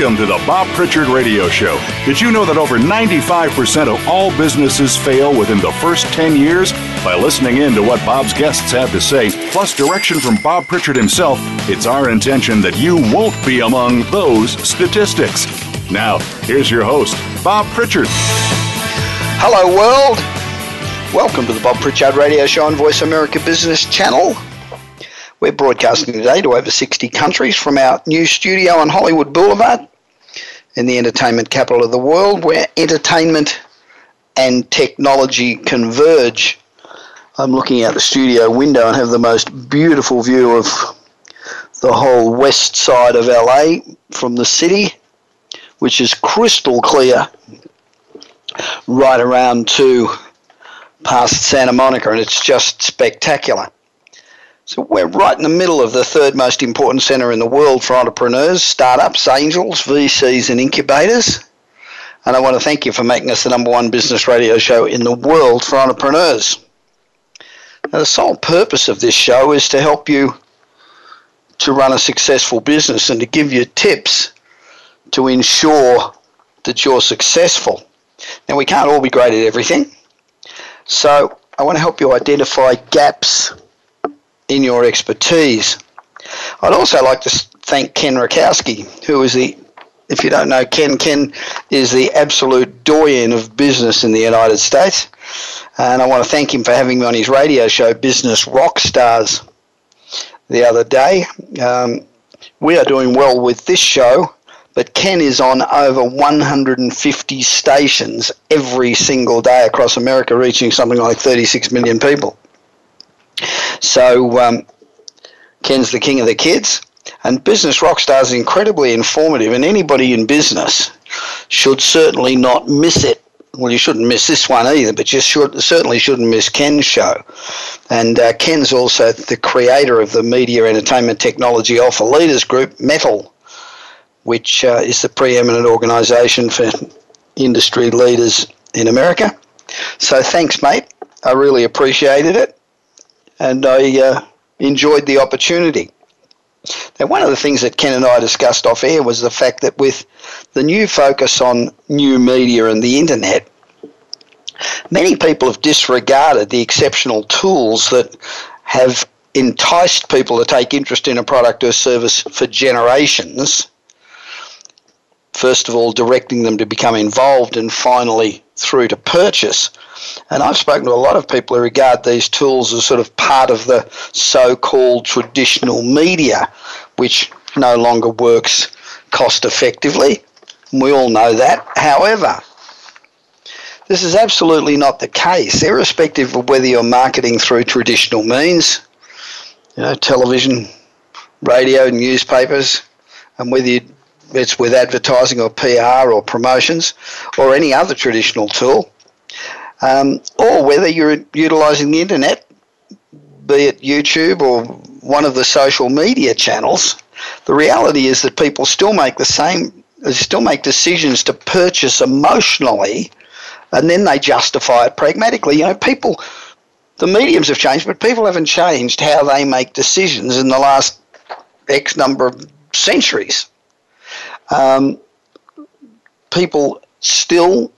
Welcome to the Bob Pritchard Radio Show. Did you know that over 95% of all businesses fail within the first 10 years? By listening in to what Bob's guests have to say, plus direction from Bob Pritchard himself, it's our intention that you won't be among those statistics. Now, here's your host, Bob Pritchard. Hello, world. Welcome to the Bob Pritchard Radio Show on Voice America Business Channel. We're broadcasting today to over 60 countries from our new studio on Hollywood Boulevard in the entertainment capital of the world, where entertainment and technology converge. I'm looking out the studio window and have the most beautiful view of the whole west side of LA from the city, which is crystal clear right around to past Santa Monica, and it's just spectacular. So we're right in the middle of the third most important center in the world for entrepreneurs, startups, angels, VCs, and incubators. And I want to thank you for making us the number one business radio show in the world for entrepreneurs. Now, the sole purpose of this show is to help you to run a successful business and to give you tips to ensure that you're successful. Now, we can't all be great at everything. So, I want to help you identify gaps in your expertise. I'd also like to thank Ken Rutkowski, who is the, if you don't know Ken, Ken is the absolute doyen of business in the United States. And I want to thank him for having me on his radio show, Business Rock Stars, the other day. Um, we are doing well with this show, but Ken is on over 150 stations every single day across America, reaching something like 36 million people. So um, Ken's the king of the kids. And Business Rockstar is incredibly informative, and anybody in business should certainly not miss it. Well, you shouldn't miss this one either, but you should, certainly shouldn't miss Ken's show. And uh, Ken's also the creator of the Media Entertainment Technology Alpha Leaders Group, Metal, which uh, is the preeminent organization for industry leaders in America. So thanks, mate. I really appreciated it and I uh, enjoyed the opportunity. Now, one of the things that Ken and I discussed off air was the fact that with the new focus on new media and the internet, many people have disregarded the exceptional tools that have enticed people to take interest in a product or service for generations. First of all, directing them to become involved, and finally, through to purchase. And I've spoken to a lot of people who regard these tools as sort of part of the so called traditional media, which no longer works cost effectively. We all know that. However, this is absolutely not the case, irrespective of whether you're marketing through traditional means, you know, television, radio, newspapers, and whether you, it's with advertising or PR or promotions or any other traditional tool um, or whether you're utilizing the internet, be it YouTube or one of the social media channels. The reality is that people still make the same, still make decisions to purchase emotionally, and then they justify it pragmatically. You know, people, the mediums have changed, but people haven't changed how they make decisions in the last X number of centuries. Um, people still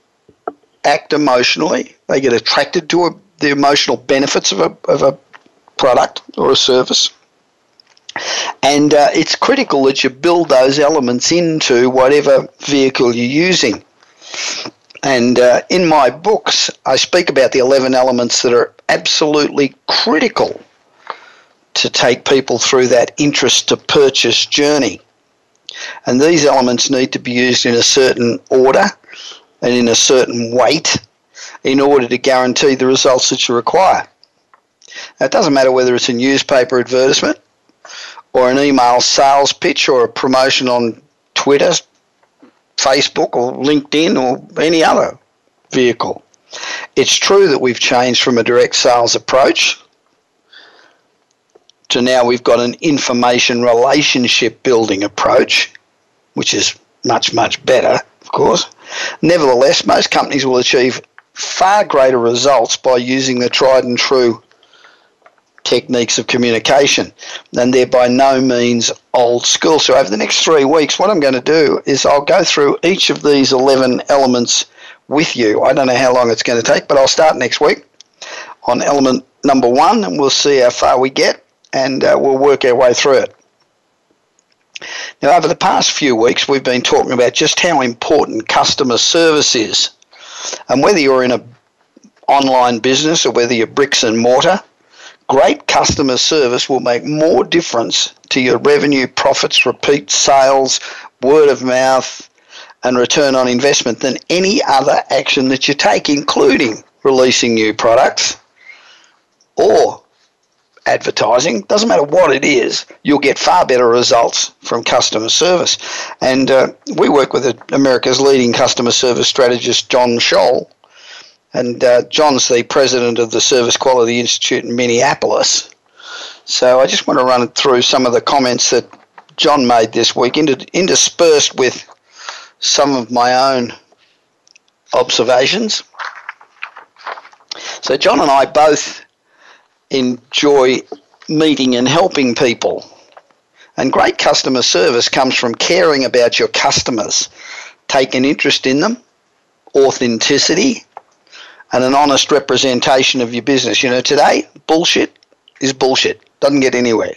act emotionally. They get attracted to a, the emotional benefits of a, of a product or a service. And uh, it's critical that you build those elements into whatever vehicle you're using. And uh, in my books, I speak about the 11 elements that are absolutely critical to take people through that interest to purchase journey. And these elements need to be used in a certain order and in a certain weight in order to guarantee the results that you require. Now, it doesn't matter whether it's a newspaper advertisement or an email sales pitch or a promotion on Twitter, Facebook, or LinkedIn or any other vehicle. It's true that we've changed from a direct sales approach to now we've got an information relationship building approach, which is much, much better, course. Nevertheless, most companies will achieve far greater results by using the tried and true techniques of communication, and they're by no means old school. So, over the next three weeks, what I'm going to do is I'll go through each of these 11 elements with you. I don't know how long it's going to take, but I'll start next week on element number one, and we'll see how far we get, and uh, we'll work our way through it. Now, over the past few weeks, we've been talking about just how important customer service is. And whether you're in a online business or whether you're bricks and mortar, great customer service will make more difference to your revenue, profits, repeat sales, word of mouth, and return on investment than any other action that you take, including releasing new products or advertising, doesn't matter what it is, you'll get far better results from customer service. And uh, we work with America's leading customer service strategist, John Tschohl. And uh, John's the president of the Service Quality Institute in Minneapolis. So I just want to run through some of the comments that John made this week, interspersed with some of my own observations. So John and I both enjoy meeting and helping people. And great customer service comes from caring about your customers, taking interest in them, authenticity, and an honest representation of your business. You know, today, bullshit is bullshit, doesn't get anywhere.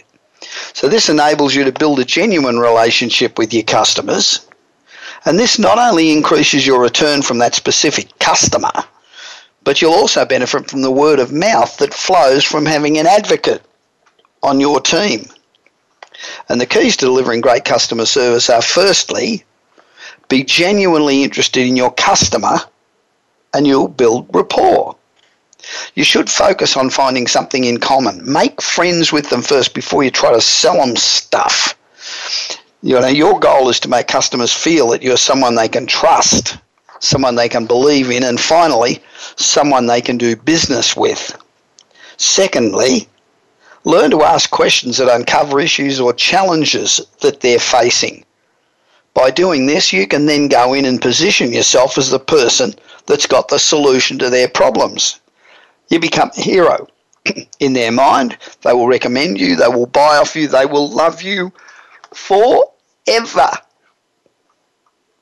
So, this enables you to build a genuine relationship with your customers. And this not only increases your return from that specific customer, but you'll also benefit from the word of mouth that flows from having an advocate on your team. And the keys to delivering great customer service are firstly, be genuinely interested in your customer and you'll build rapport. You should focus on finding something in common. Make friends with them first before you try to sell them stuff. You know, your goal is to make customers feel that you're someone they can trust someone they can believe in, and finally, someone they can do business with. Secondly, learn to ask questions that uncover issues or challenges that they're facing. By doing this, you can then go in and position yourself as the person that's got the solution to their problems. You become a hero in their mind. They will recommend you, they will buy off you, they will love you forever.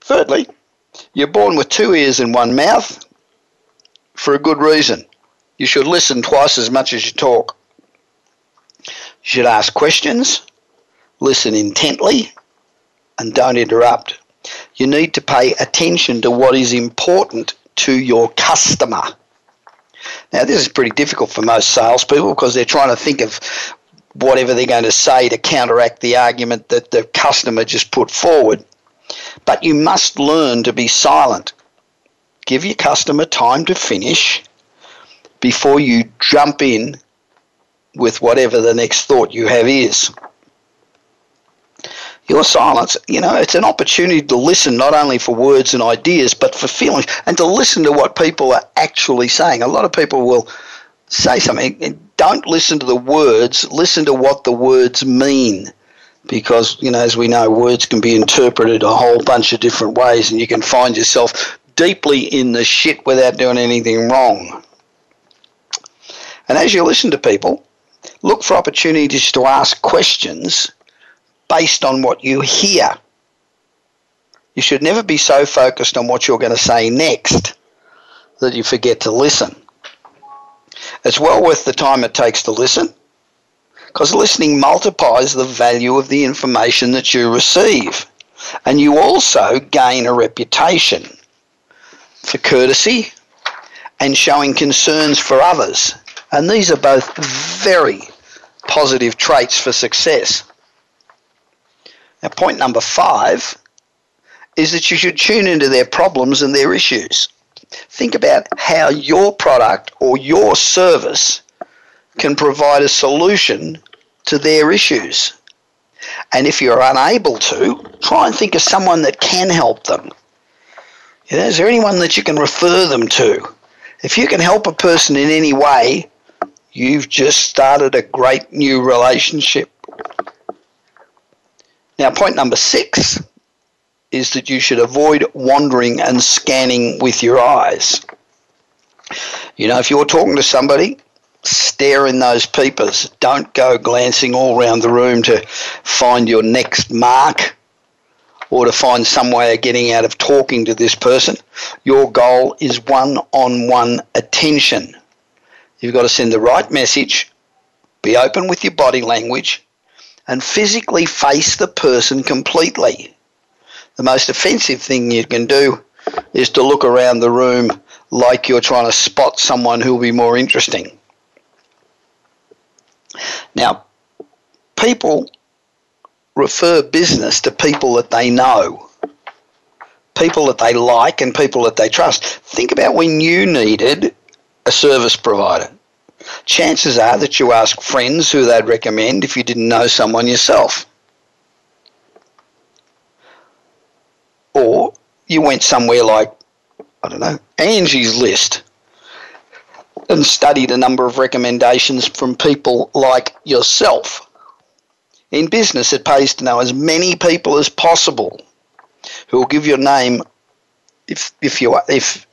Thirdly, you're born with two ears and one mouth for a good reason. You should listen twice as much as you talk. You should ask questions, listen intently, and don't interrupt. You need to pay attention to what is important to your customer. Now, this is pretty difficult for most salespeople because they're trying to think of whatever they're going to say to counteract the argument that the customer just put forward. But you must learn to be silent. Give your customer time to finish before you jump in with whatever the next thought you have is. Your silence, you know, it's an opportunity to listen not only for words and ideas, but for feelings and to listen to what people are actually saying. A lot of people will say something. Don't listen to the words, listen to what the words mean because you know as we know words can be interpreted a whole bunch of different ways and you can find yourself deeply in the shit without doing anything wrong. And as you listen to people look for opportunities to ask questions based on what you hear. You should never be so focused on what you're going to say next that you forget to listen. It's well worth the time it takes to listen because listening multiplies the value of the information that you receive. And you also gain a reputation for courtesy and showing concerns for others. And these are both very positive traits for success. Now, point number five is that you should tune into their problems and their issues. Think about how your product or your service can provide a solution to their issues. And if you're unable to, try and think of someone that can help them. You know, is there anyone that you can refer them to? If you can help a person in any way, you've just started a great new relationship. Now, point number six is that you should avoid wandering and scanning with your eyes. You know, if you're talking to somebody stare in those peepers. Don't go glancing all around the room to find your next mark or to find some way of getting out of talking to this person. Your goal is one on one attention. You've got to send the right message, be open with your body language, and physically face the person completely. The most offensive thing you can do is to look around the room like you're trying to spot someone who will be more interesting. Now, people refer business to people that they know, people that they like, and people that they trust. Think about when you needed a service provider. Chances are that you ask friends who they'd recommend if you didn't know someone yourself. Or you went somewhere like, I don't know, Angie's List and studied a number of recommendations from people like yourself. In business, it pays to know as many people as possible who will give your name if if you if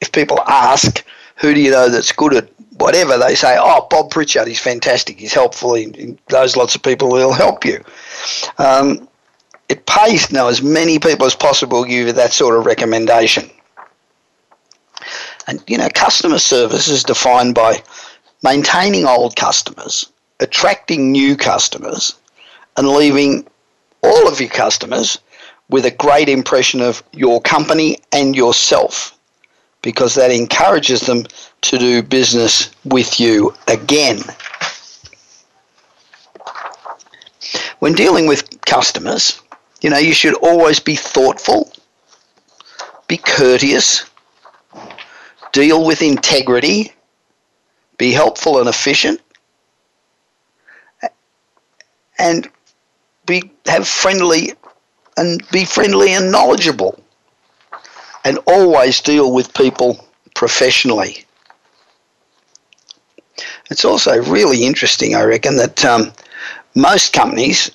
if people ask who do you know that's good at whatever they say oh Bob Pritchard he's fantastic he's helpful he, he knows lots of people who'll help you um, it pays to know as many people as possible give you that sort of recommendation and you know, customer service is defined by maintaining old customers, attracting new customers, and leaving all of your customers with a great impression of your company and yourself because that encourages them to do business with you again. When dealing with customers, you know, you should always be thoughtful, be courteous, deal with integrity, be helpful and efficient, and be have friendly and be friendly and knowledgeable, and always deal with people professionally. It's also really interesting, I reckon, that um, most companies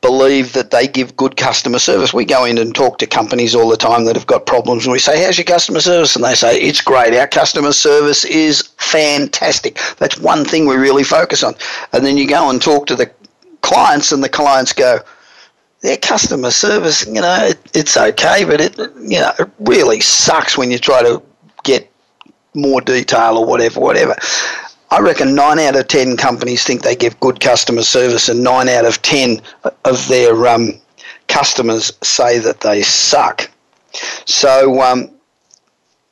believe that they give good customer service. We go in and talk to companies all the time that have got problems, and we say, How's your customer service? And they say, It's great. Our customer service is fantastic. That's one thing we really focus on. And then you go and talk to the clients, and the clients go, their customer service, you know, it, it's okay, but it, you know, it really sucks when you try to get more detail or whatever, whatever. I reckon nine out of ten companies think they give good customer service, and nine out of ten of their um, customers say that they suck. So um,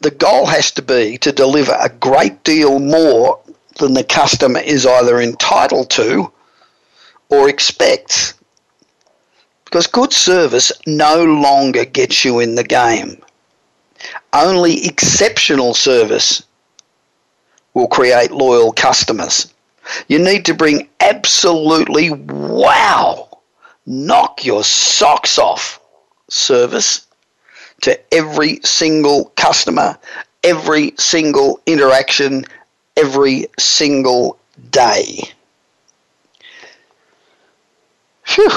the goal has to be to deliver a great deal more than the customer is either entitled to or expects. Because good service no longer gets you in the game. Only exceptional service will create loyal customers. You need to bring absolutely wow, knock your socks off service to every single customer, every single interaction, every single day. Phew.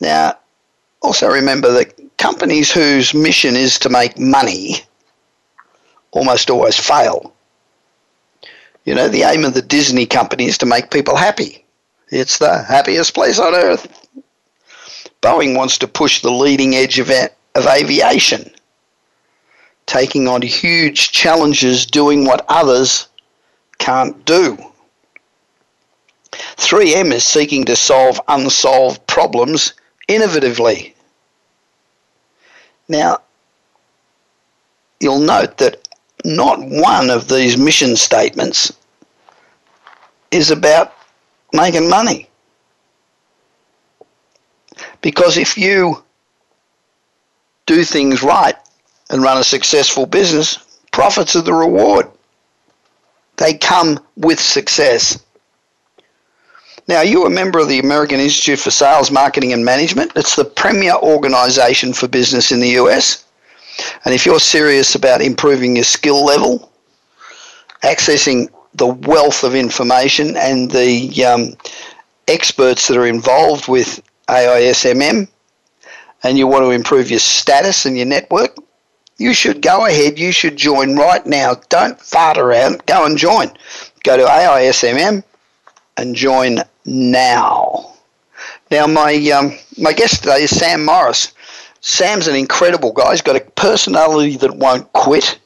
Now, also remember that companies whose mission is to make money almost always fail. You know, the aim of the Disney company is to make people happy. It's the happiest place on earth. Boeing wants to push the leading edge of, of aviation, taking on huge challenges, doing what others can't do. 3M is seeking to solve unsolved problems innovatively. Now, you'll note that not one of these mission statements is about making money. Because if you do things right and run a successful business, profits are the reward. They come with success. Now, you are a member of the American Institute for Sales, Marketing and Management? It's the premier organization for business in the US. And if you're serious about improving your skill level, accessing the wealth of information and the um, experts that are involved with AISMM, and you want to improve your status and your network, you should go ahead. You should join right now. Don't fart around. Go and join. Go to AISMM and join now. Now, my um, my guest today is Sam Morris. Sam's an incredible guy. He's got a personality that won't quit.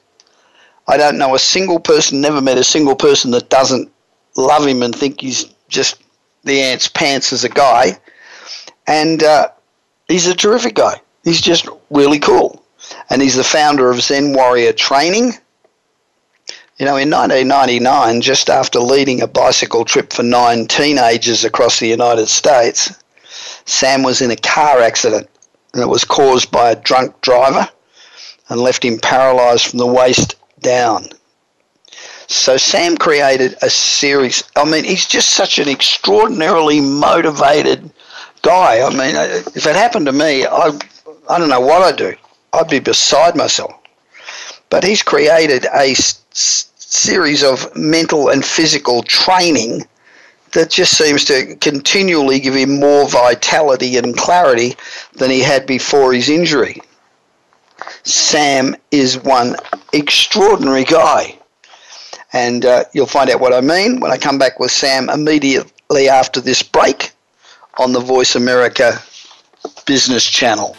I don't know a single person, never met a single person that doesn't love him and think he's just the ant's pants as a guy. And uh, he's a terrific guy. He's just really cool. And he's the founder of Zen Warrior Training. You know, in 1999, just after leading a bicycle trip for nine teenagers across the United States, Sam was in a car accident and it was caused by a drunk driver and left him paralyzed from the waist down. So Sam created a series. I mean, he's just such an extraordinarily motivated guy. I mean, if it happened to me, I, I don't know what I'd do. I'd be beside myself. But he's created a s- series of mental and physical training that just seems to continually give him more vitality and clarity than he had before his injury. Sam is one extraordinary guy. And uh, you'll find out what I mean when I come back with Sam immediately after this break on the Voice America Business Channel.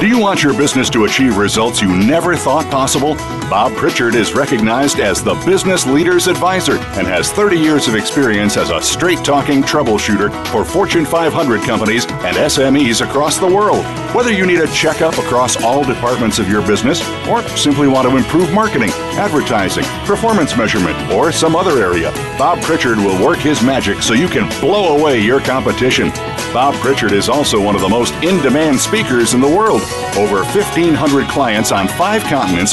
Do you want your business to achieve results you never thought possible? Bob Pritchard is recognized as the Business Leader's Advisor and has 30 years of experience as a straight talking troubleshooter for Fortune 500 companies and SMEs across the world. Whether you need a checkup across all departments of your business or simply want to improve marketing, advertising, performance measurement, or some other area, Bob Pritchard will work his magic so you can blow away your competition. Bob Pritchard is also one of the most in demand speakers in the world. Over 1,500 clients on five continents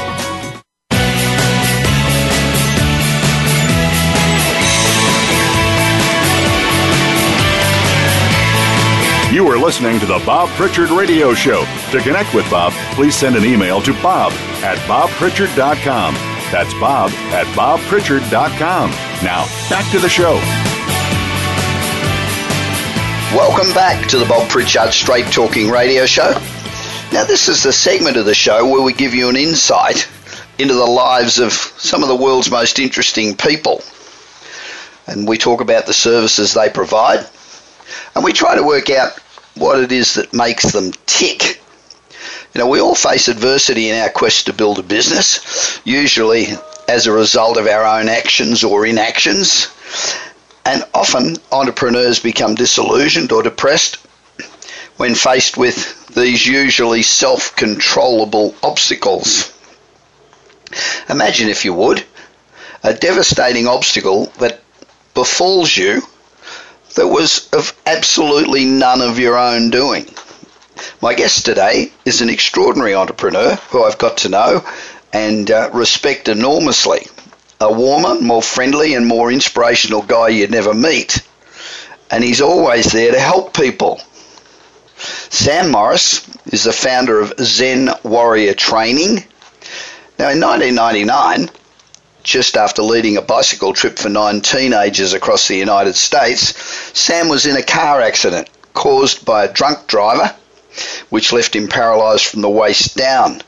are listening to the Bob Pritchard Radio Show. To connect with Bob, please send an email to bob at bobpritchard.com. That's bob at bobpritchard.com. Now, back to the show. Welcome back to the Bob Pritchard Straight Talking Radio Show. Now, this is the segment of the show where we give you an insight into the lives of some of the world's most interesting people. And we talk about the services they provide. And we try to work out what it is that makes them tick. You know, we all face adversity in our quest to build a business, usually as a result of our own actions or inactions. And often entrepreneurs become disillusioned or depressed when faced with these usually self controllable obstacles. Imagine, if you would, a devastating obstacle that befalls you that was of absolutely none of your own doing. My guest today is an extraordinary entrepreneur who I've got to know and uh, respect enormously. A warmer, more friendly, and more inspirational guy you'd never meet. And he's always there to help people. Sam Morris is the founder of Zen Warrior Training. Now, in 1999, just after leading a bicycle trip for nine teenagers across the United States, Sam was in a car accident caused by a drunk driver, which left him paralyzed from the waist down.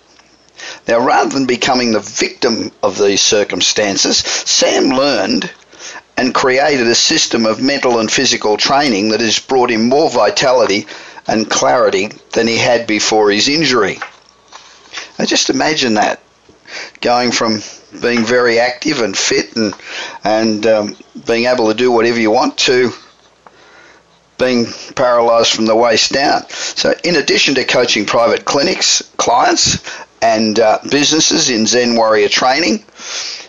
Now, rather than becoming the victim of these circumstances, Sam learned and created a system of mental and physical training that has brought him more vitality and clarity than he had before his injury. Now, just imagine that going from being very active and fit and and um, being able to do whatever you want to being paralyzed from the waist down. So, in addition to coaching private clinics, clients, and uh, businesses in Zen Warrior training,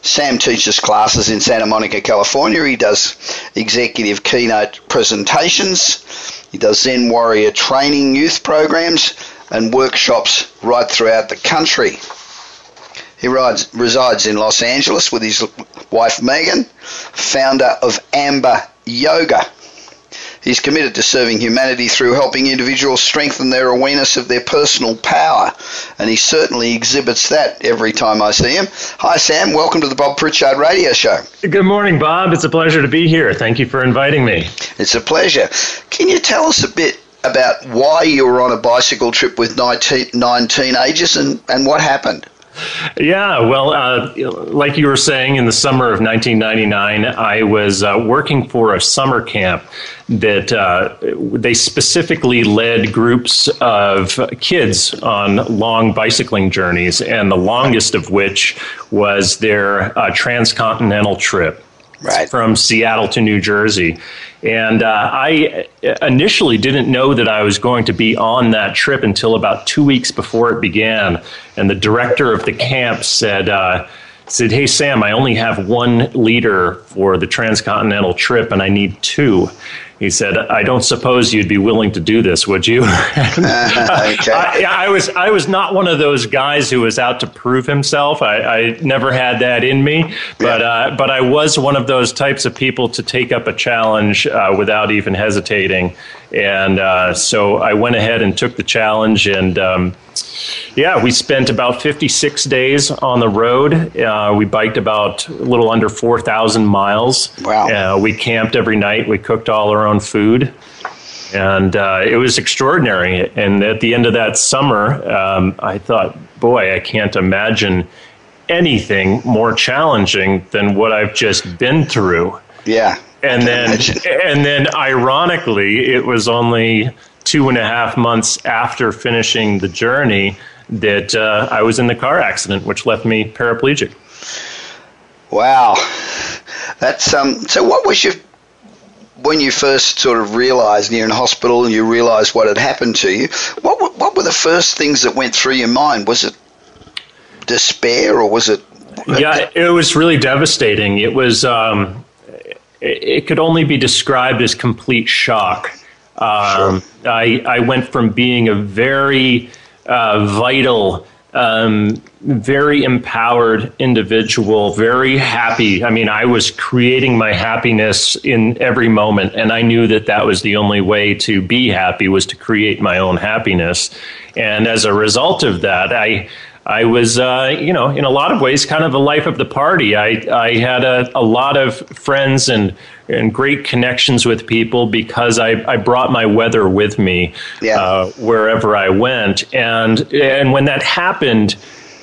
Sam teaches classes in Santa Monica, California. He does executive keynote presentations. He does Zen Warrior training youth programs and workshops right throughout the country. He rides, resides in Los Angeles with his wife Megan, founder of Amber Yoga. He's committed to serving humanity through helping individuals strengthen their awareness of their personal power, and he certainly exhibits that every time I see him. Hi, Sam. Welcome to the Bob Pritchard Radio Show. Good morning, Bob. It's a pleasure to be here. Thank you for inviting me. It's a pleasure. Can you tell us a bit about why you were on a bicycle trip with 19, nine teenagers and, and what happened? Yeah, well, uh, like you were saying, in the summer of 1999, I was uh, working for a summer camp that uh, they specifically led groups of kids on long bicycling journeys, and the longest of which was their uh, transcontinental trip right. from Seattle to New Jersey. And uh, I initially didn't know that I was going to be on that trip until about two weeks before it began. And the director of the camp said, uh, said, Hey, Sam, I only have one leader for the transcontinental trip and I need two. He said, "I don't suppose you'd be willing to do this, would you?" okay. I, I, was I was not one of those guys who was out to prove himself. I, I never had that in me, but yeah. uh, but I was one of those types of people to take up a challenge uh, without even hesitating, and uh, so I went ahead and took the challenge and. Um, yeah, we spent about 56 days on the road. Uh, we biked about a little under 4,000 miles. Wow. Uh, we camped every night. We cooked all our own food. And uh, it was extraordinary. And at the end of that summer, um, I thought, boy, I can't imagine anything more challenging than what I've just been through. Yeah. And then, and then, ironically, it was only two and a half months after finishing the journey that uh, I was in the car accident, which left me paraplegic. Wow, that's um. So, what was your when you first sort of realised you're in hospital and you realised what had happened to you? What were, what were the first things that went through your mind? Was it despair or was it? Yeah, it was really devastating. It was. Um, it could only be described as complete shock. Um, sure. I, I went from being a very uh, vital, um, very empowered individual, very happy. I mean, I was creating my happiness in every moment, and I knew that that was the only way to be happy was to create my own happiness. And as a result of that, I I was, uh, you know, in a lot of ways, kind of the life of the party. I, I had a, a lot of friends and, and great connections with people because I, I brought my weather with me yeah. uh, wherever I went. And, and when that happened,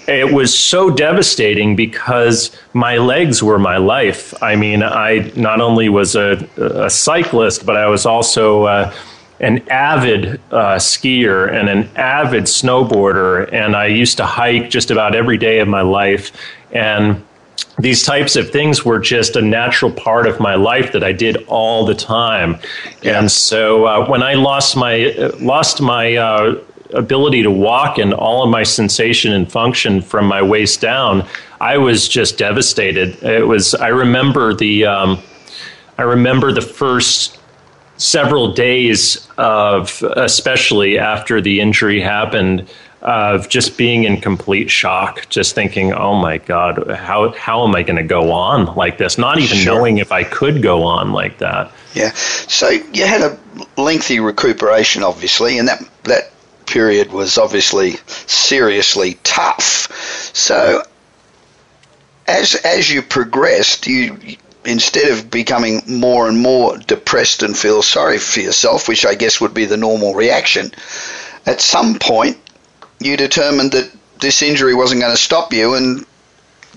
it was so devastating because my legs were my life. I mean, I not only was a, a cyclist, but I was also uh, an avid uh, skier and an avid snowboarder, and I used to hike just about every day of my life. And these types of things were just a natural part of my life that I did all the time. Yeah. And so uh, when I lost my uh, lost my uh, ability to walk and all of my sensation and function from my waist down, I was just devastated. It was. I remember the. Um, I remember the first several days of, especially after the injury happened, of just being in complete shock, just thinking, "Oh my God, how how am I going to go on like this?" Not even sure. knowing if I could go on like that. Yeah. So you had a lengthy recuperation, obviously, and that that period was obviously seriously tough. So as as you progressed, you instead of becoming more and more depressed and feel sorry for yourself, which I guess would be the normal reaction, at some point you determined that this injury wasn't going to stop you and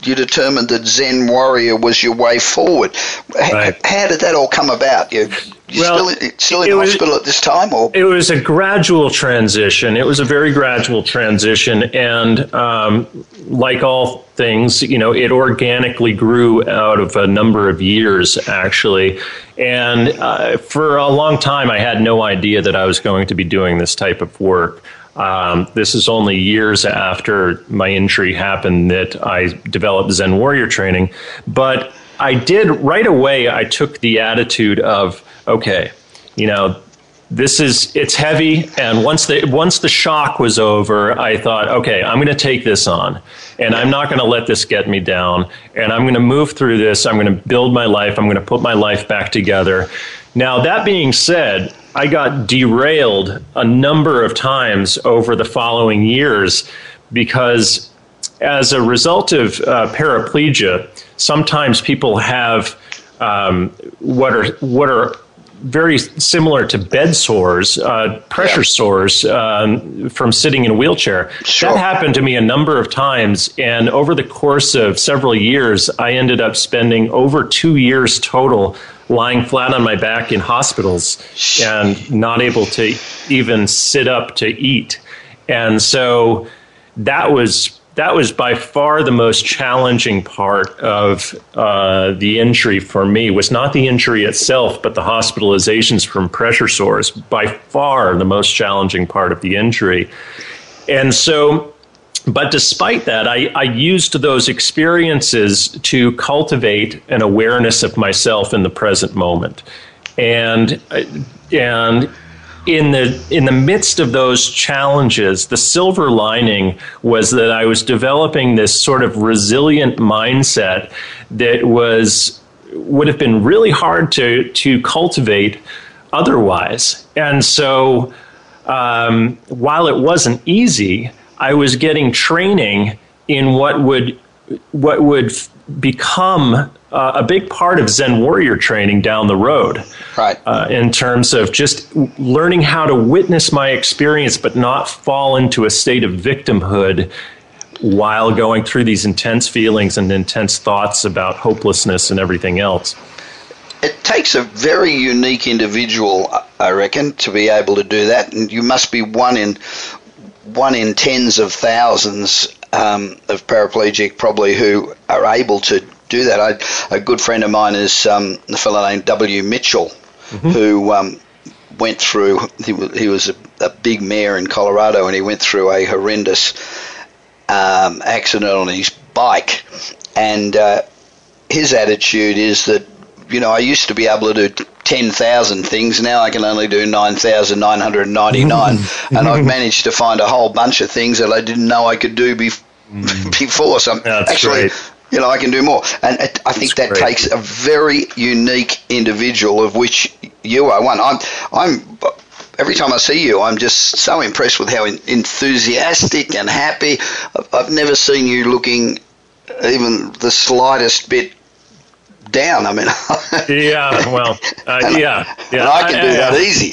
you determined that Zen Warrior was your way forward. Right. How, how, did that all come about? You, you well, still, still in hospital at this time, or it was a gradual transition. It was a very gradual transition, and um, like all things, you know, it organically grew out of a number of years, actually. And uh, for a long time, I had no idea that I was going to be doing this type of work. Um, this is only years after my injury happened that I developed Zen Warrior training. But I did right away, I took the attitude of, okay, you know, this is it's heavy and once the once the shock was over i thought okay i'm going to take this on and i'm not going to let this get me down and i'm going to move through this i'm going to build my life i'm going to put my life back together. Now that being said i got derailed a number of times over the following years because as a result of uh, paraplegia sometimes people have um, what are what are very similar to bed sores, uh, pressure yeah. sores um, from sitting in a wheelchair. Sure. That happened to me a number of times, and over the course of several years, I ended up spending over two years total lying flat on my back in hospitals and not able to even sit up to eat. And so that was that was by far the most challenging part of uh, the injury for me. Was not the injury itself but the hospitalizations from pressure sores by far the most challenging part of the injury. And so but despite that I, I used those experiences to cultivate an awareness of myself in the present moment. And and in the in the midst of those challenges, the silver lining was that I was developing this sort of resilient mindset that was would have been really hard to to cultivate otherwise. And so, um, while it wasn't easy, I was getting training in what would what would become uh, a big part of Zen warrior training down the road. Right. Uh, in terms of just learning how to witness my experience, but not fall into a state of victimhood while going through these intense feelings and intense thoughts about hopelessness and everything else. It takes a very unique individual, I reckon, to be able to do that, and you must be one in one in tens of thousands um, of paraplegic probably who are able to do that. I, a good friend of mine is um, a fellow named W. Mitchell, mm-hmm. who um, went through, he, he was a, a, big mayor in Colorado, and he went through a horrendous um, accident on his bike. And uh, his attitude is that, you know, I used to be able to do 10,000 things. Now I can only do 9,999. and I've managed to find a whole bunch of things that I didn't know I could do bef- mm. before. So I'm actually, great. You know, I can do more. And it, I think That's that great. takes a very unique individual, of which you are one. I'm, I'm, every time I see you, I'm just so impressed with how enthusiastic and happy. I've never seen you looking even the slightest bit down. I mean, yeah, well, uh, yeah, yeah, I can do uh, that easy.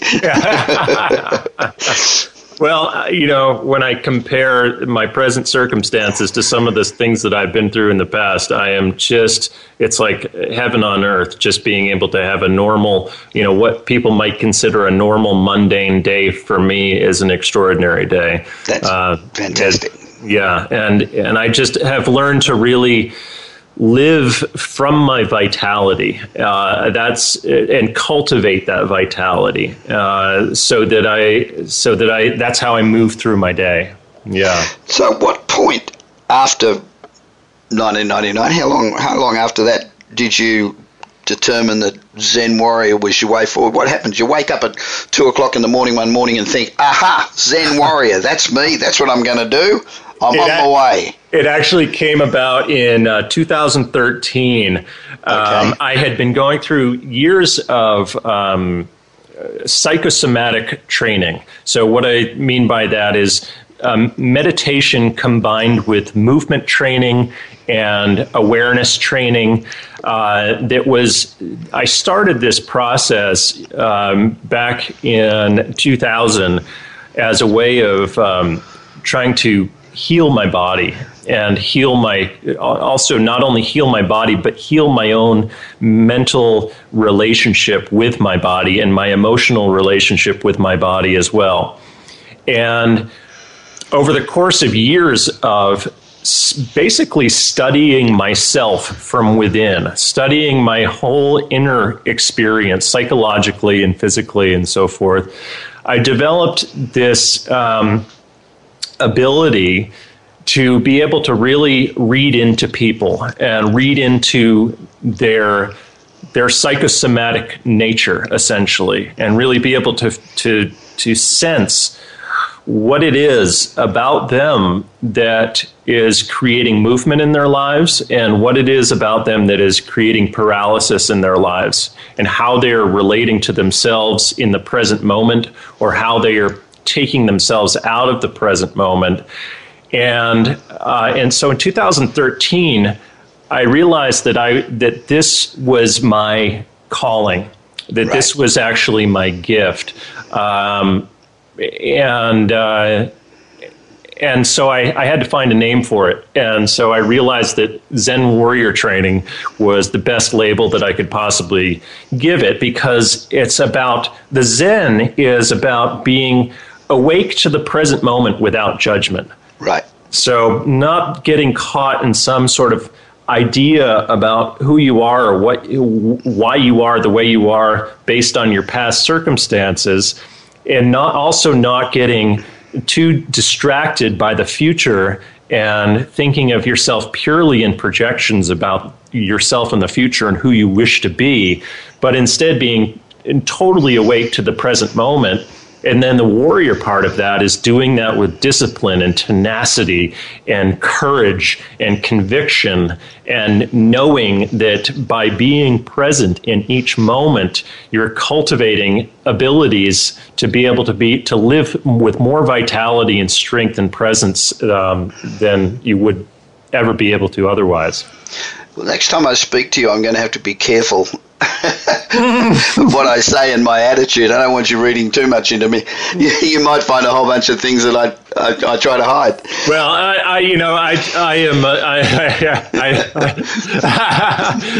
well, uh, you know, when I compare my present circumstances to some of the things that I've been through in the past, I am just, it's like heaven on earth, just being able to have a normal, you know, what people might consider a normal, mundane day for me is an extraordinary day. That's uh, fantastic. Yeah. And, and I just have learned to really, live from my vitality. Uh, that's and cultivate that vitality uh, so that I so that I that's how I move through my day. Yeah. So, what point after 1999? How long? How long after that did you determine that Zen Warrior was your way forward? What happens? You wake up at two o'clock in the morning one morning and think, "Aha, Zen Warrior, that's me. That's what I'm going to do." I'm it on my way. It actually came about in uh, 2013. Okay. Um, I had been going through years of um, psychosomatic training. So, what I mean by that is um, meditation combined with movement training and awareness training. Uh, that was, I started this process um, back in 2000 as a way of um, trying to heal my body and heal my also not only heal my body but heal my own mental relationship with my body and my emotional relationship with my body as well. And over the course of years of basically studying myself from within studying my whole inner experience psychologically and physically and so forth i developed this um, ability to be able to really read into people and read into their their psychosomatic nature, essentially, and really be able to to to sense what it is about them that is creating movement in their lives and what it is about them that is creating paralysis in their lives and how they are relating to themselves in the present moment or how they are taking themselves out of the present moment and uh, and so in 2013 I realized that I that this was my calling that right. this was actually my gift um, and uh, and so I, I, had to find a name for it. And so I realized that Zen Warrior Training was the best label that I could possibly give it because it's about the Zen is about being awake to the present moment without judgment. Right. So not getting caught in some sort of idea about who you are or what why you are the way you are based on your past circumstances and not also not getting too distracted by the future and thinking of yourself purely in projections about yourself in the future and who you wish to be, but instead being totally awake to the present moment and then the warrior part of that is doing that with discipline and tenacity and courage and conviction and knowing that by being present in each moment, you're cultivating abilities to be able to be to live with more vitality and strength and presence um, than you would ever be able to otherwise. Well, next time I speak to you, I'm going to have to be careful what I say and my attitude. I don't want you reading too much into me. You, you might find a whole bunch of things that I, I, I try to hide. Well, I, I, you know, I, I am, uh, I, I,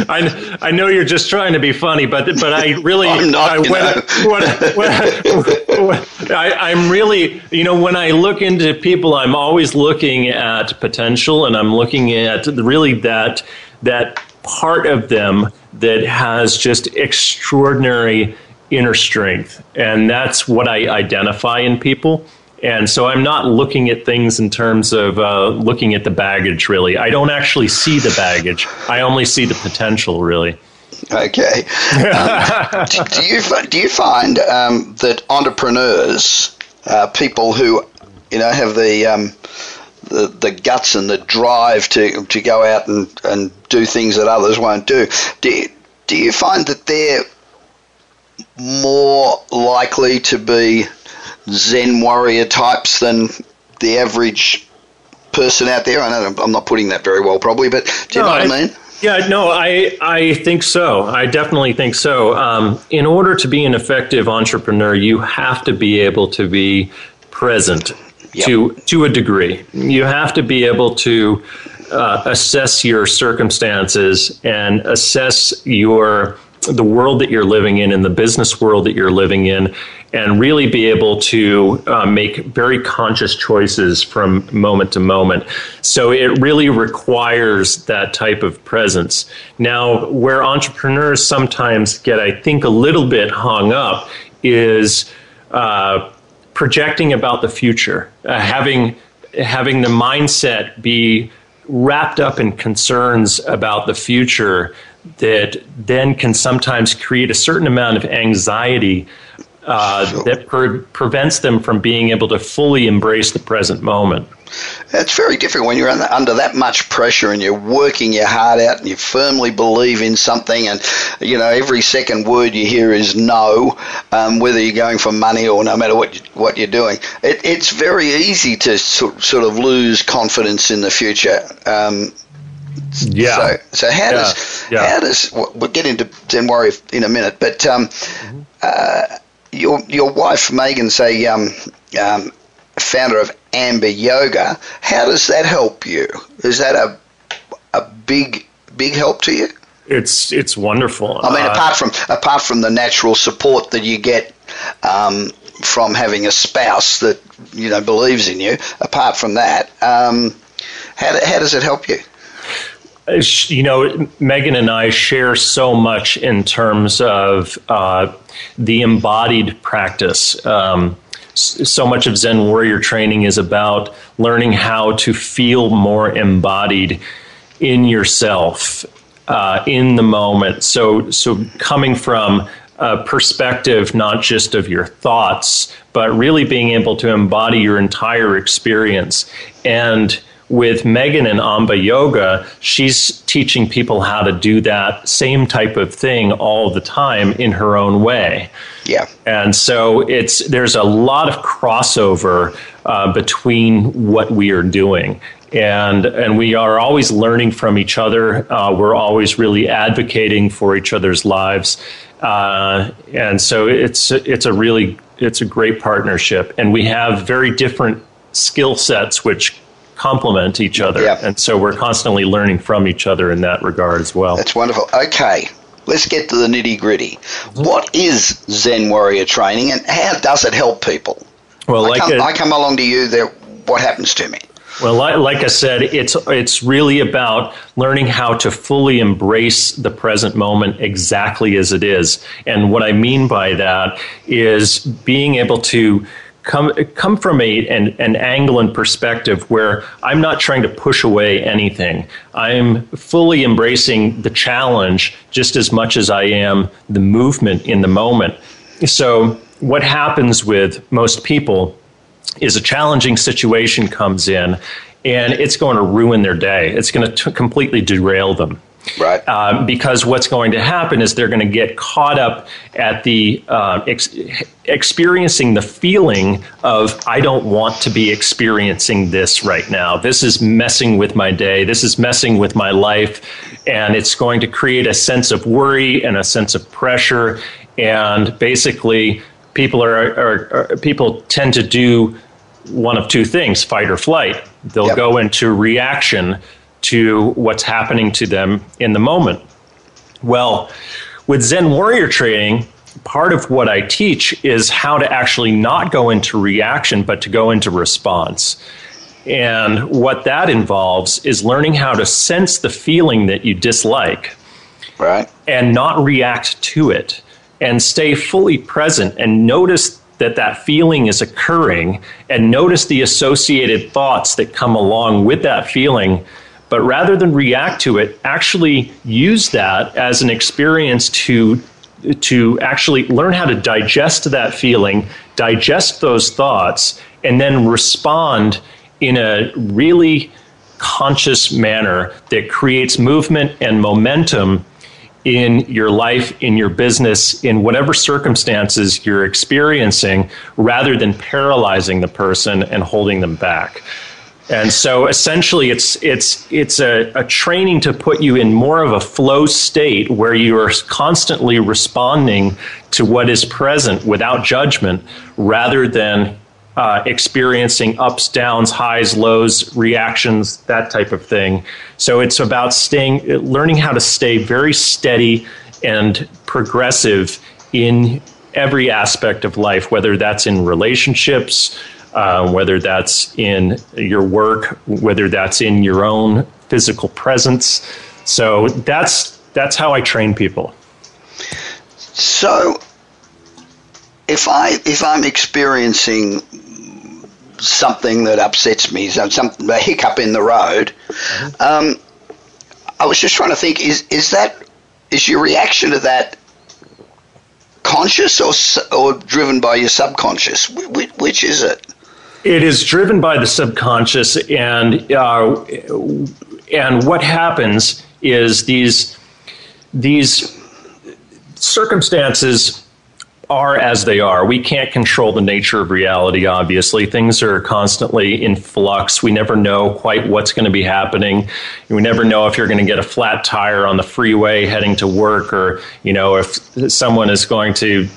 I, I, know you're just trying to be funny, but, but I really, I'm not, I, when, when, when, I, I'm really, you know, when I look into people, I'm always looking at potential, and I'm looking at really that that part of them that has just extraordinary inner strength. And that's what I identify in people. And so I'm not looking at things in terms of uh, looking at the baggage, really. I don't actually see the baggage, I only see the potential, really. Okay. Um, do, do, you, do you find um, that entrepreneurs, uh, people who you know have the um, the, the guts and the drive to, to go out and, and do things that others won't do. Do you, do you find that they're more likely to be Zen warrior types than the average person out there? I know I'm not putting that very well, probably, but do you no, know what I, I mean? Yeah, no, I, I think so. I definitely think so. Um, in order to be an effective entrepreneur, you have to be able to be present yep. to to a degree. You have to be able to uh, assess your circumstances and assess your the world that you're living in and the business world that you're living in and really be able to uh, make very conscious choices from moment to moment. So it really requires that type of presence. Now, where entrepreneurs sometimes get, I think, a little bit hung up is uh, projecting about the future, uh, having having the mindset be wrapped up in concerns about the future that then can sometimes create a certain amount of anxiety uh, that pre- prevents them from being able to fully embrace the present moment. It's very different when you're under that much pressure and you're working your heart out and you firmly believe in something, and you know every second word you hear is no, um, whether you're going for money or no matter what you, what you're doing. It, it's very easy to sort, sort of lose confidence in the future. Um, yeah. So, so how yeah. does yeah. how does we'll get into Zen Warrior in a minute, but um, mm-hmm. uh, your your wife Megan say um, um, founder of Amber Yoga. How does that help you? Is that a a big big help to you? It's it's wonderful. I mean, uh, apart from apart from the natural support that you get um, from having a spouse that you know believes in you, apart from that, um, how how does it help you? you know, Megan and I share so much in terms of uh, the embodied practice. Um, so much of Zen warrior training is about learning how to feel more embodied in yourself. uh, in the moment. So, so coming from a perspective not just of your thoughts, but really being able to embody your entire experience. And with Megan and Amba Yoga, she's teaching people how to do that same type of thing all the time in her own way. Yeah. And so it's there's a lot of crossover uh, between what we are doing. And, and we are always learning from each other. Uh, we're always really advocating for each other's lives. Uh, and so it's, it's a really it's a great partnership. And we have very different skill sets, which complement each other. Yeah. And so we're constantly learning from each other in that regard as well. That's wonderful. Okay, let's get to the nitty gritty. Mm-hmm. What is Zen Warrior training and how does it help people? Well, I, like come, a, I come along to you, there, what happens to me? Well, like, like, I said, it's it's really about learning how to fully embrace the present moment exactly as it is. And what I mean by that is being able to come come from a an, an angle and perspective where I'm not trying to push away anything. I'm fully embracing the challenge just as much as I am the movement in the moment. So what happens with most people is a challenging situation comes in and it's going to ruin their day. It's going to completely derail them. Right. Uh, because what's going to happen is they're going to get caught up at the uh, ex- experiencing the feeling of, I don't want to be experiencing this right now. This is messing with my day. This is messing with my life. And it's going to create a sense of worry and a sense of pressure. And basically, people are, are, are people tend to do one of two things fight or flight. They'll yep. go into reaction to what's happening to them in the moment. Well, with Zen warrior training, part of what I teach is how to actually not go into reaction, but to go into response. And what that involves is learning how to sense the feeling that you dislike right. and not react to it and stay fully present and notice that that feeling is occurring and notice the associated thoughts that come along with that feeling but rather than react to it, actually use that as an experience to to actually learn how to digest that feeling, digest those thoughts, and then respond in a really conscious manner that creates movement and momentum in your life, in your business, in whatever circumstances you're experiencing, rather than paralyzing the person and holding them back. And so essentially it's it's it's a, a, training to put you in more of a flow state where you are constantly responding to what is present without judgment rather than uh, experiencing ups, downs, highs, lows, reactions, that type of thing. So it's about staying learning how to stay very steady and progressive in every aspect of life, whether that's in relationships, uh, whether that's in your work, whether that's in your own physical presence. So that's that's how I train people. So if I if I'm experiencing something that upsets me, some a hiccup in the road, mm-hmm. um, I was just trying to think: is is that is your reaction to that conscious or or driven by your subconscious? Which, which is it? It is driven by the subconscious, and uh, and what happens is these these circumstances are as they are. We can't control the nature of reality, obviously. Things are constantly in flux. We never know quite what's going to be happening. We never know if you're going to get a flat tire on the freeway heading to work or, you know, if someone is going to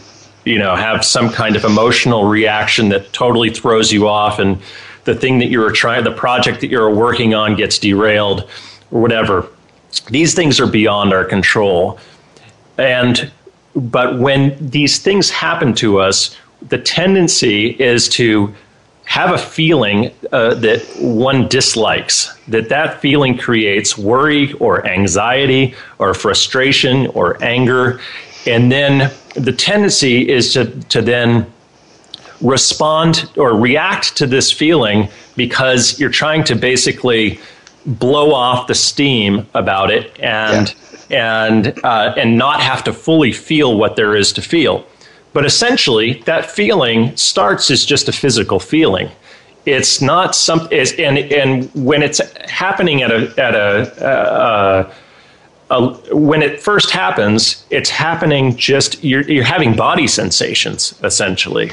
you know have some kind of emotional reaction that totally throws you off and the thing that you were trying the project that you're working on gets derailed or whatever. These things are beyond our control. And but when these things happen to us the tendency is to have a feeling uh, that one dislikes that that feeling creates worry or anxiety or frustration or anger. And then the tendency is to, to then respond or react to this feeling because you're trying to basically blow off the steam about it and yeah. and uh, and not have to fully feel what there is to feel. But essentially, that feeling starts as just a physical feeling. It's not some, it's, and and when it's happening at a at a, uh, when it first happens, it's happening just you're you're having body sensations essentially.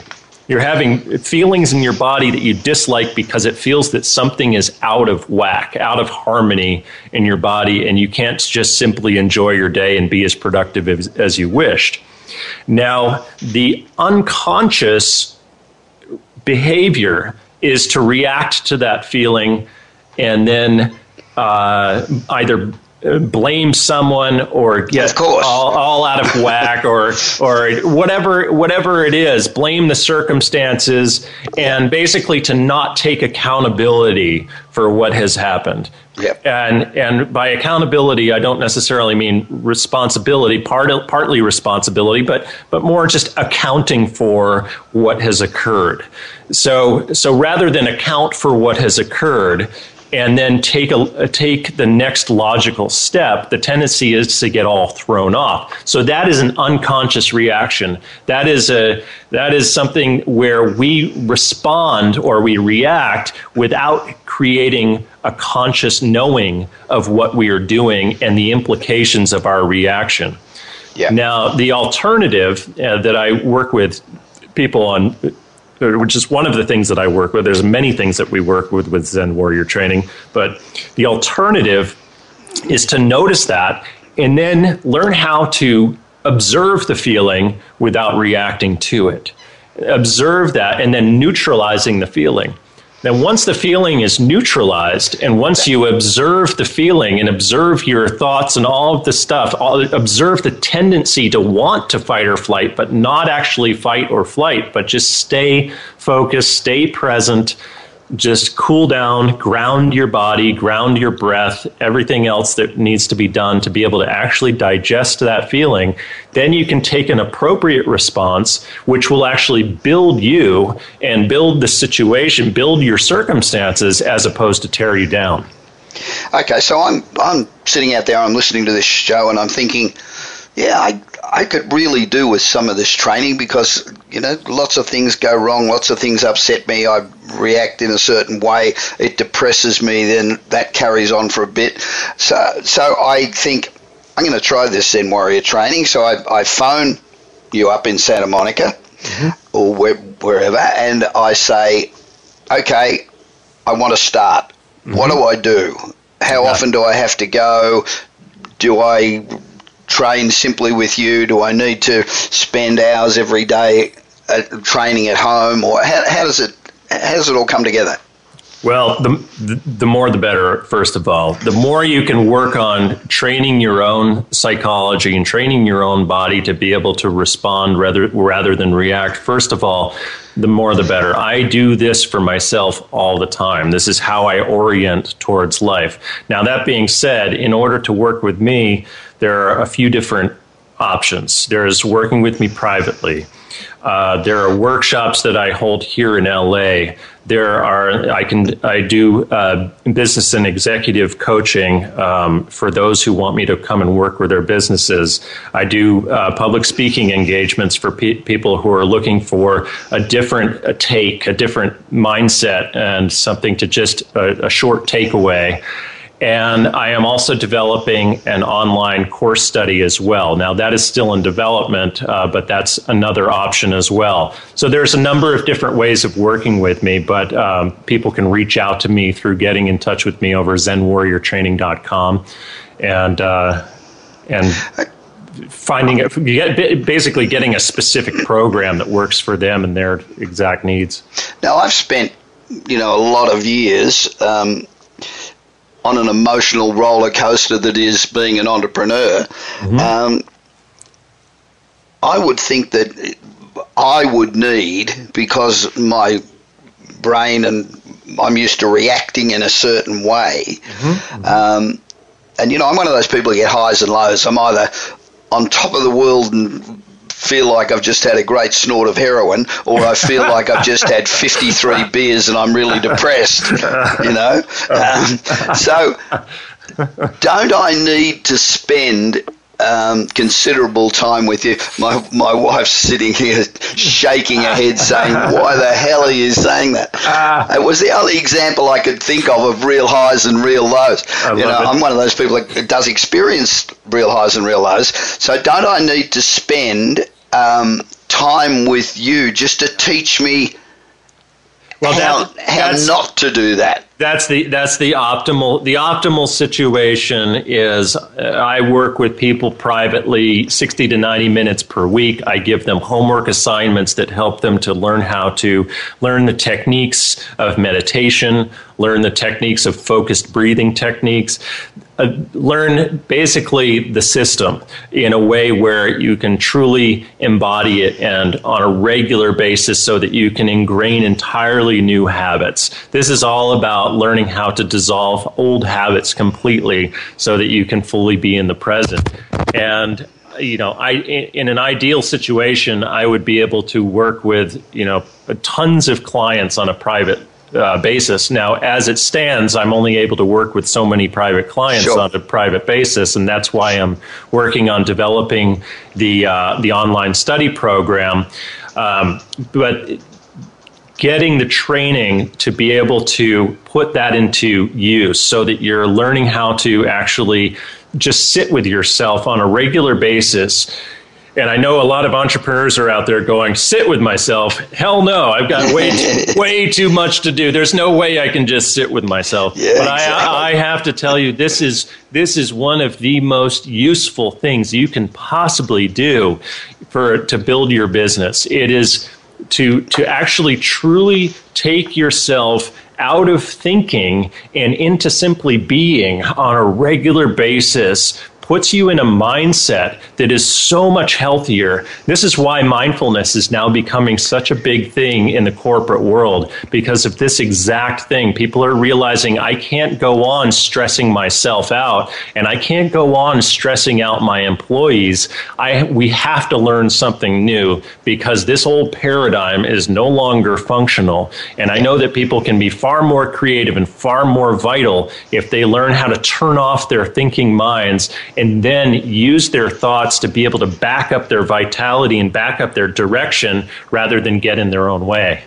You're having feelings in your body that you dislike because it feels that something is out of whack, out of harmony in your body, and you can't just simply enjoy your day and be as productive as, as you wished. Now, the unconscious behavior is to react to that feeling and then uh, either blame someone or get all, all, out of whack or or whatever whatever it is blame the circumstances and basically to not take accountability for what has happened. Yep. and and by accountability I don't necessarily mean responsibility part, partly responsibility but but more just accounting for what has occurred. So so rather than account for what has occurred and then take a take the next logical step the tendency is to get all thrown off. So that is an unconscious reaction. That is a that is something where we respond or we react without creating a conscious knowing of what we are doing and the implications of our reaction. Yeah. now the alternative uh, that i work with people on which is one of the things that I work with. There's many things that we work with with Zen Warrior training, but the alternative is to notice that and then learn how to observe the feeling without reacting to it. Observe that and then neutralizing the feeling. Now, once the feeling is neutralized, and once you observe the feeling and observe your thoughts and all of the stuff, all, observe the tendency to want to fight or flight, but not actually fight or flight, but just stay focused, stay present, just cool down, ground your body, ground your breath, everything else that needs to be done to be able to actually digest that feeling, then you can take an appropriate response, which will actually build you and build the situation, build your circumstances, as opposed to tear you down. Okay, so I'm I'm sitting out there, I'm listening to this show, and I'm thinking, yeah, I I could really do with some of this training because you know lots of things go wrong, lots of things upset me. I react in a certain way, it depresses me, then that carries on for a bit. So so I think I'm going to try this Zen Warrior training. So I, I phone you up in Santa Monica mm-hmm. or where, wherever, and I say, okay, I want to start. Mm-hmm. What do I do? How often do I have to go? Do I train simply with you? Do I need to spend hours every day at training at home, or how, how does it how does it all come together? Well, the, the more the better, first of all. The more you can work on training your own psychology and training your own body to be able to respond rather, rather than react, first of all, the more the better. I do this for myself all the time. This is how I orient towards life. Now, that being said, in order to work with me, there are a few different options. There's working with me privately. Uh, there are workshops that I hold here in LA. There are I can I do uh, business and executive coaching um, for those who want me to come and work with their businesses. I do uh, public speaking engagements for pe- people who are looking for a different a take, a different mindset, and something to just a, a short takeaway. And I am also developing an online course study as well. Now, that is still in development, uh, but that's another option as well. So, there's a number of different ways of working with me, but um, people can reach out to me through getting in touch with me over zenwarriortraining.com and, uh, and finding it, basically getting a specific program that works for them and their exact needs. Now, I've spent you know a lot of years um, on an emotional roller coaster that is being an entrepreneur. Mm-hmm. Um, I would think that I would need because my brain and I'm used to reacting in a certain way. Mm-hmm. Um, and you know, I'm one of those people who get highs and lows. I'm either on top of the world and feel like I've just had a great snort of heroin, or I feel like I've just had 53 beers and I'm really depressed. You know, um, so don't I need to spend um, considerable time with you. My my wife's sitting here shaking her head, saying, "Why the hell are you saying that?" Uh, it was the only example I could think of of real highs and real lows. I you know, it. I'm one of those people that does experience real highs and real lows. So don't I need to spend um, time with you just to teach me well, how, that, how not to do that? That's the that's the optimal the optimal situation is uh, I work with people privately 60 to 90 minutes per week. I give them homework assignments that help them to learn how to learn the techniques of meditation, learn the techniques of focused breathing techniques, uh, learn basically the system in a way where you can truly embody it and on a regular basis so that you can ingrain entirely new habits. This is all about learning how to dissolve old habits completely so that you can fully be in the present. And you know, I in an ideal situation, I would be able to work with you know tons of clients on a private uh, basis. Now, as it stands, I'm only able to work with so many private clients sure. on a private basis, and that's why I'm working on developing the uh, the online study program. Um, but getting the training to be able to put that into use so that you're learning how to actually just sit with yourself on a regular basis. And I know a lot of entrepreneurs are out there going, sit with myself. Hell no, I've got way too, way too much to do. There's no way I can just sit with myself. Yeah, but exactly. I, I have to tell you, this is this is one of the most useful things you can possibly do for to build your business. It is to to actually truly take yourself out of thinking and into simply being on a regular basis puts you in a mindset that is so much healthier. This is why mindfulness is now becoming such a big thing in the corporate world because of this exact thing. People are realizing I can't go on stressing myself out and I can't go on stressing out my employees. I we have to learn something new because this old paradigm is no longer functional. And I know that people can be far more creative and far more vital if they learn how to turn off their thinking minds and then use their thoughts to be able to back up their vitality and back up their direction rather than get in their own way.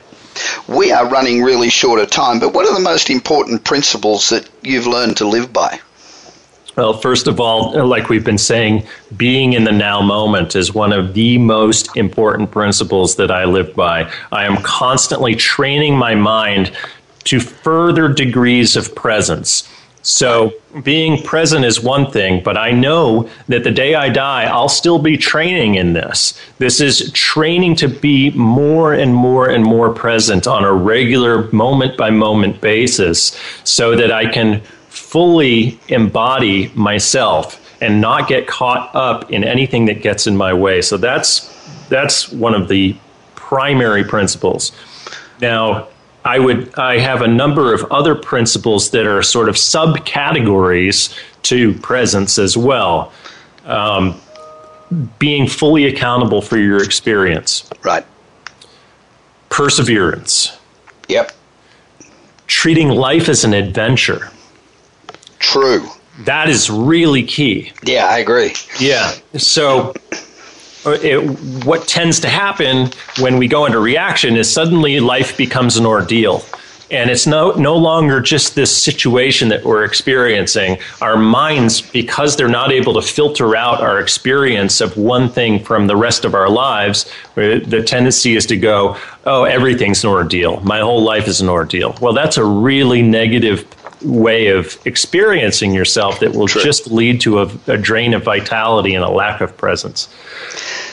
We are running really short of time, but what are the most important principles that you've learned to live by? Well, first of all, like we've been saying, being in the now moment is one of the most important principles that I live by. I am constantly training my mind to further degrees of presence. So being present is one thing, but I know that the day I die, I'll still be training in this. This is training to be more and more and more present on a regular moment by moment basis so that I can fully embody myself and not get caught up in anything that gets in my way. So that's that's one of the primary principles. Now, I would I have a number of other principles that are sort of subcategories to presence as well. Um, being fully accountable for your experience. Right. Perseverance. Yep. Treating life as an adventure. True. That is really key. Yeah, I agree. Yeah. So Uh, it, what tends to happen when we go into reaction is suddenly life becomes an ordeal. And it's no, no longer just this situation that we're experiencing. Our minds, because they're not able to filter out our experience of one thing from the rest of our lives, the tendency is to go, oh, everything's an ordeal. My whole life is an ordeal. Well, that's a really negative way of experiencing yourself that will True. just lead to a, a, drain of vitality and a lack of presence.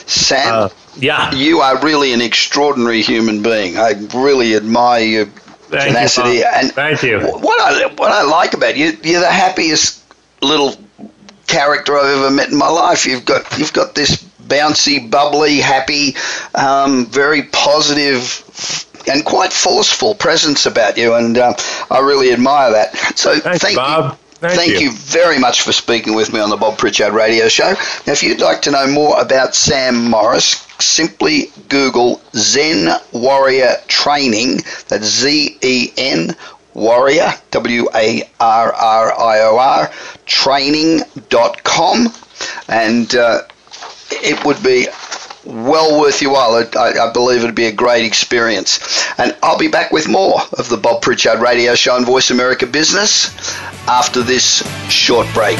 Sam, uh, yeah, you are really an extraordinary human being. I really admire your Thank tenacity. You, and Thank you. What I what I like about you, you're the happiest little character I've ever met in my life. You've got you've got this bouncy, bubbly, happy, um, very positive and quite forceful presence about you, and uh, I really admire that. So Thanks, thank Bob. you. Thank, Thank you. you. very much for speaking with me on the Bob Pritchard Radio Show. Now, if you'd like to know more about Sam Morris, simply Google Zen Warrior Training. That's Z E N Warrior, W A R R I O R, training.com. And uh, it would be well worth your while. I, I, believe it'd be a great experience. And I'll be back with more of the Bob Pritchard Radio Show on Voice America Business after this short break.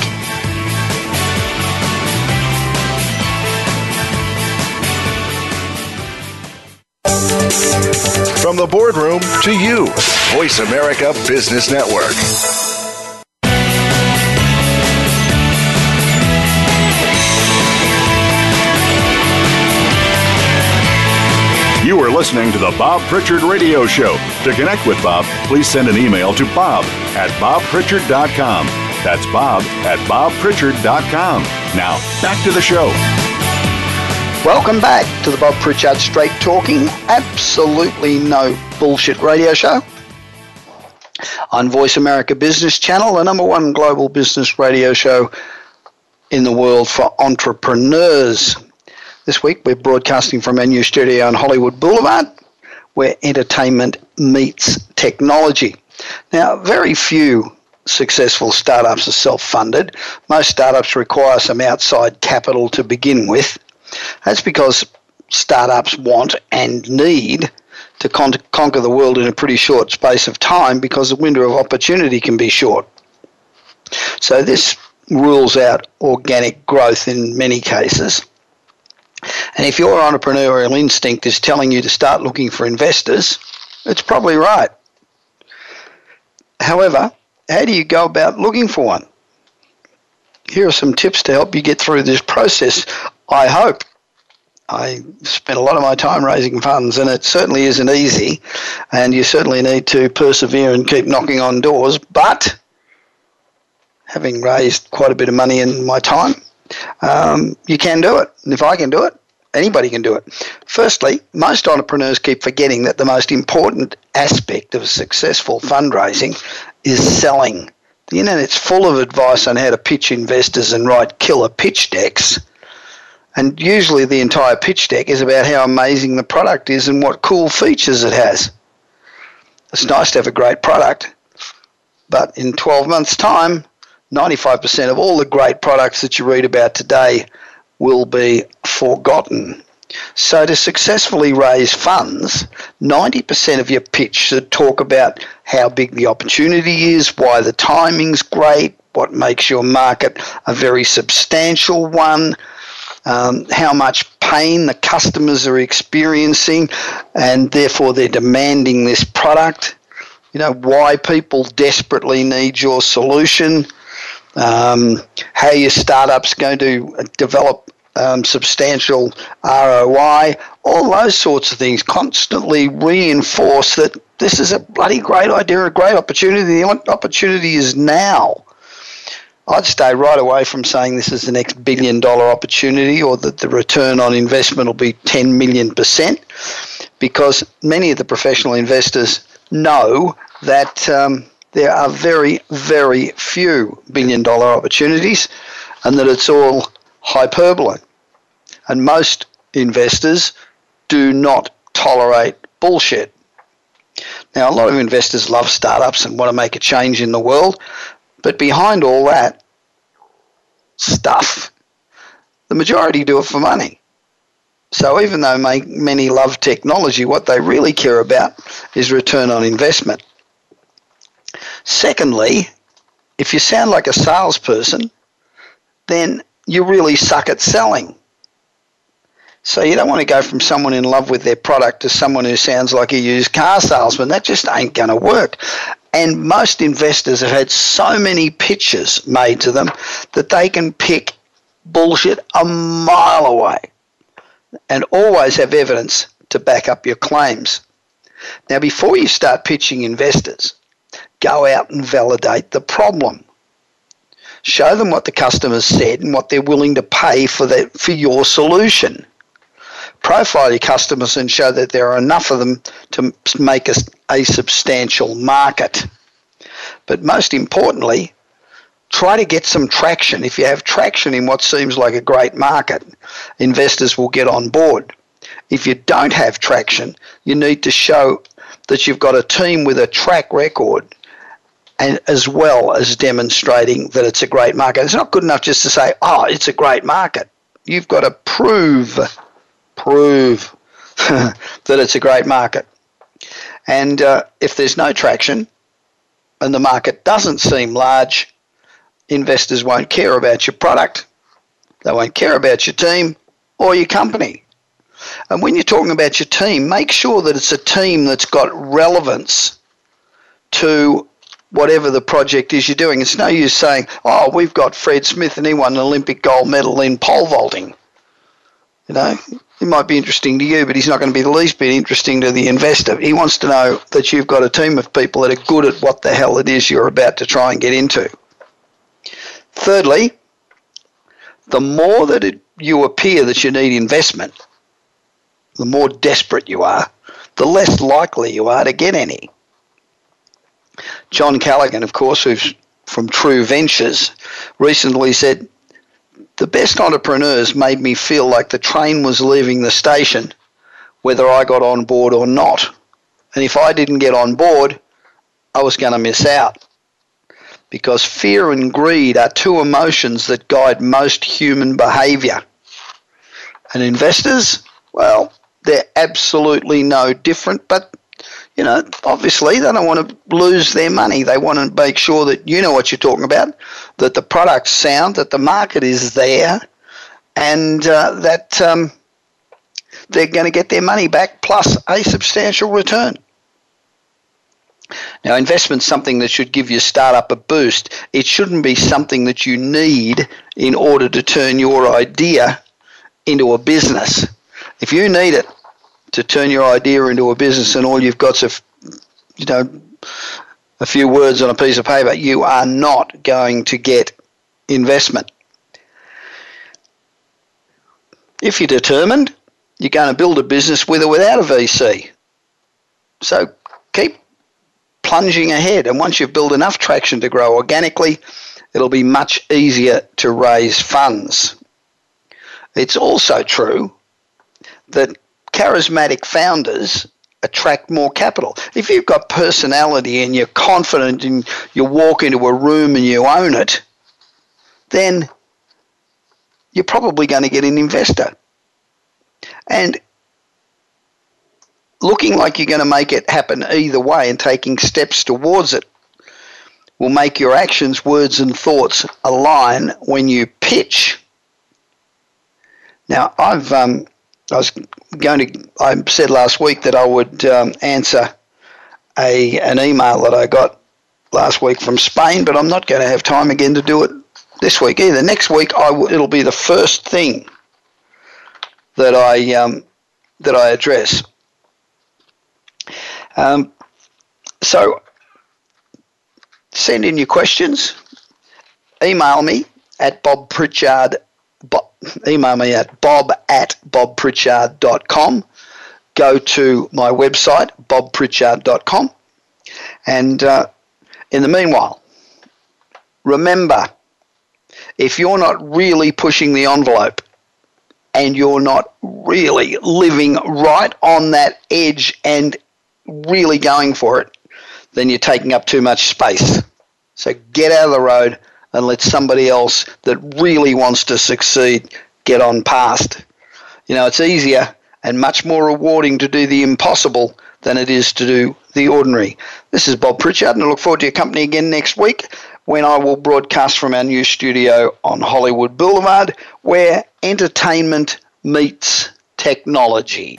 From the boardroom to you, Voice America Business Network. Listening to the Bob Pritchard Radio Show. To connect with Bob, please send an email to bob at bobpritchard.com. That's bob at bobpritchard.com. Now, back to the show. Welcome back to the Bob Pritchard Straight Talking, absolutely no bullshit radio show on Voice America Business Channel, the number one global business radio show in the world for entrepreneurs. This week we're broadcasting from our new studio on Hollywood Boulevard, where entertainment meets technology. Now, very few successful startups are self funded. Most startups require some outside capital to begin with. That's because startups want and need to con- conquer the world in a pretty short space of time because the window of opportunity can be short. So this rules out organic growth in many cases. And if your entrepreneurial instinct is telling you to start looking for investors, it's probably right. However, how do you go about looking for one? Here are some tips to help you get through this process I hope. I spent a lot of my time raising funds, and it certainly isn't easy. And you certainly need to persevere and keep knocking on doors. But having raised quite a bit of money in my time, um, you can do it. And if I can do it, anybody can do it. Firstly, most entrepreneurs keep forgetting that the most important aspect of successful fundraising is selling. The internet's full of advice on how to pitch investors and write killer pitch decks and usually the entire pitch deck is about how amazing the product is and what cool features it has. It's nice to have a great product, but in 12 months' time, 95% of all the great products that you read about today will be forgotten. So, to successfully raise funds, 90% of your pitch should talk about how big the opportunity is, why the timing's great, what makes your market a very substantial one, um, how much pain the customers are experiencing, and therefore they're demanding this product. You know, why people desperately need your solution, um, how your startup's going to develop um, substantial ROI, all those sorts of things constantly reinforce that this is a bloody great idea, a great opportunity. The opportunity is now. I'd stay right away from saying this is the next billion dollar opportunity or that the return on investment will be 10 million percent because many of the professional investors know that um, there are very, very few billion dollar opportunities and that it's all hyperbole. And most investors do not tolerate bullshit. Now, a lot of investors love startups and want to make a change in the world, but behind all that stuff, the majority do it for money. So even though many love technology, what they really care about is return on investment. Secondly, if you sound like a salesperson, then you really suck at selling. So you don't want to go from someone in love with their product to someone who sounds like a used car salesman. That just ain't going to work. And most investors have had so many pitches made to them that they can pick bullshit a mile away and always have evidence to back up your claims. Now, before you start pitching investors, go out and validate the problem. Show them what the customers said and what they're willing to pay for, the, for your solution profile your customers and show that there are enough of them to make a, a substantial market. But most importantly, try to get some traction. If you have traction in what seems like a great market, investors will get on board. if you don't have traction, you need to show that you've got a team with a track record and as well as demonstrating that it's a great market. It's not good enough just to say, oh, it's a great market. You've got to prove, prove that it's a great market. And uh, if there's no traction and the market doesn't seem large, investors won't care about your product, they won't care about your team or your company. And when you're talking about your team, make sure that it's a team that's got relevance to whatever the project is you're doing. It's no use saying, oh, we've got Fred Smith and he won an Olympic gold medal in pole vaulting. You know, it might be interesting to you, but he's not going to be the least bit interesting to the investor. He wants to know that you've got a team of people that are good at what the hell it is you're about to try and get into. Thirdly, the more that it, you appear that you need investment, the more desperate you are, the less likely you are to get any. Jon Callaghan, of course, who's from True Ventures, recently said, The best entrepreneurs made me feel like the train was leaving the station, whether I got on board or not. And if I didn't get on board, I was going to miss out. Because fear and greed are two emotions that guide most human behavior. And investors, well, they're absolutely no different, but you know, obviously they don't want to lose their money. They want to make sure that you know what you're talking about, that the product's sound, that the market is there, and uh, that um, they're going to get their money back plus a substantial return. Now, investment's something that should give your startup a boost. It shouldn't be something that you need in order to turn your idea into a business. If you need it to turn your idea into a business and all you've got is, you know, a few words on a piece of paper, you are not going to get investment. If you're determined, you're going to build a business with or without a VC. So keep plunging ahead. And once you've built enough traction to grow organically, it'll be much easier to raise funds. It's also true that charismatic founders attract more capital. If you've got personality and you're confident and you walk into a room and you own it, then you're probably going to get an investor. And looking like you're going to make it happen either way and taking steps towards it will make your actions, words, and thoughts align when you pitch. Now, I've um, I was going to. I said last week that I would um, answer a an email that I got last week from Spain, but I'm not going to have time again to do it this week either. Next week, I w- it'll be the first thing that I um, that I address. Um, so send in your questions. Email me at bobpritchard email me at bob at bobpritchard.com. Go to my website, bobpritchard.com. And uh, in the meanwhile, remember if you're not really pushing the envelope and you're not really living right on that edge and really going for it, then you're taking up too much space. So get out of the road and let somebody else that really wants to succeed get on past. You know, it's easier and much more rewarding to do the impossible than it is to do the ordinary. This is Bob Pritchard, and I look forward to your company again next week when I will broadcast from our new studio on Hollywood Boulevard, where entertainment meets technology.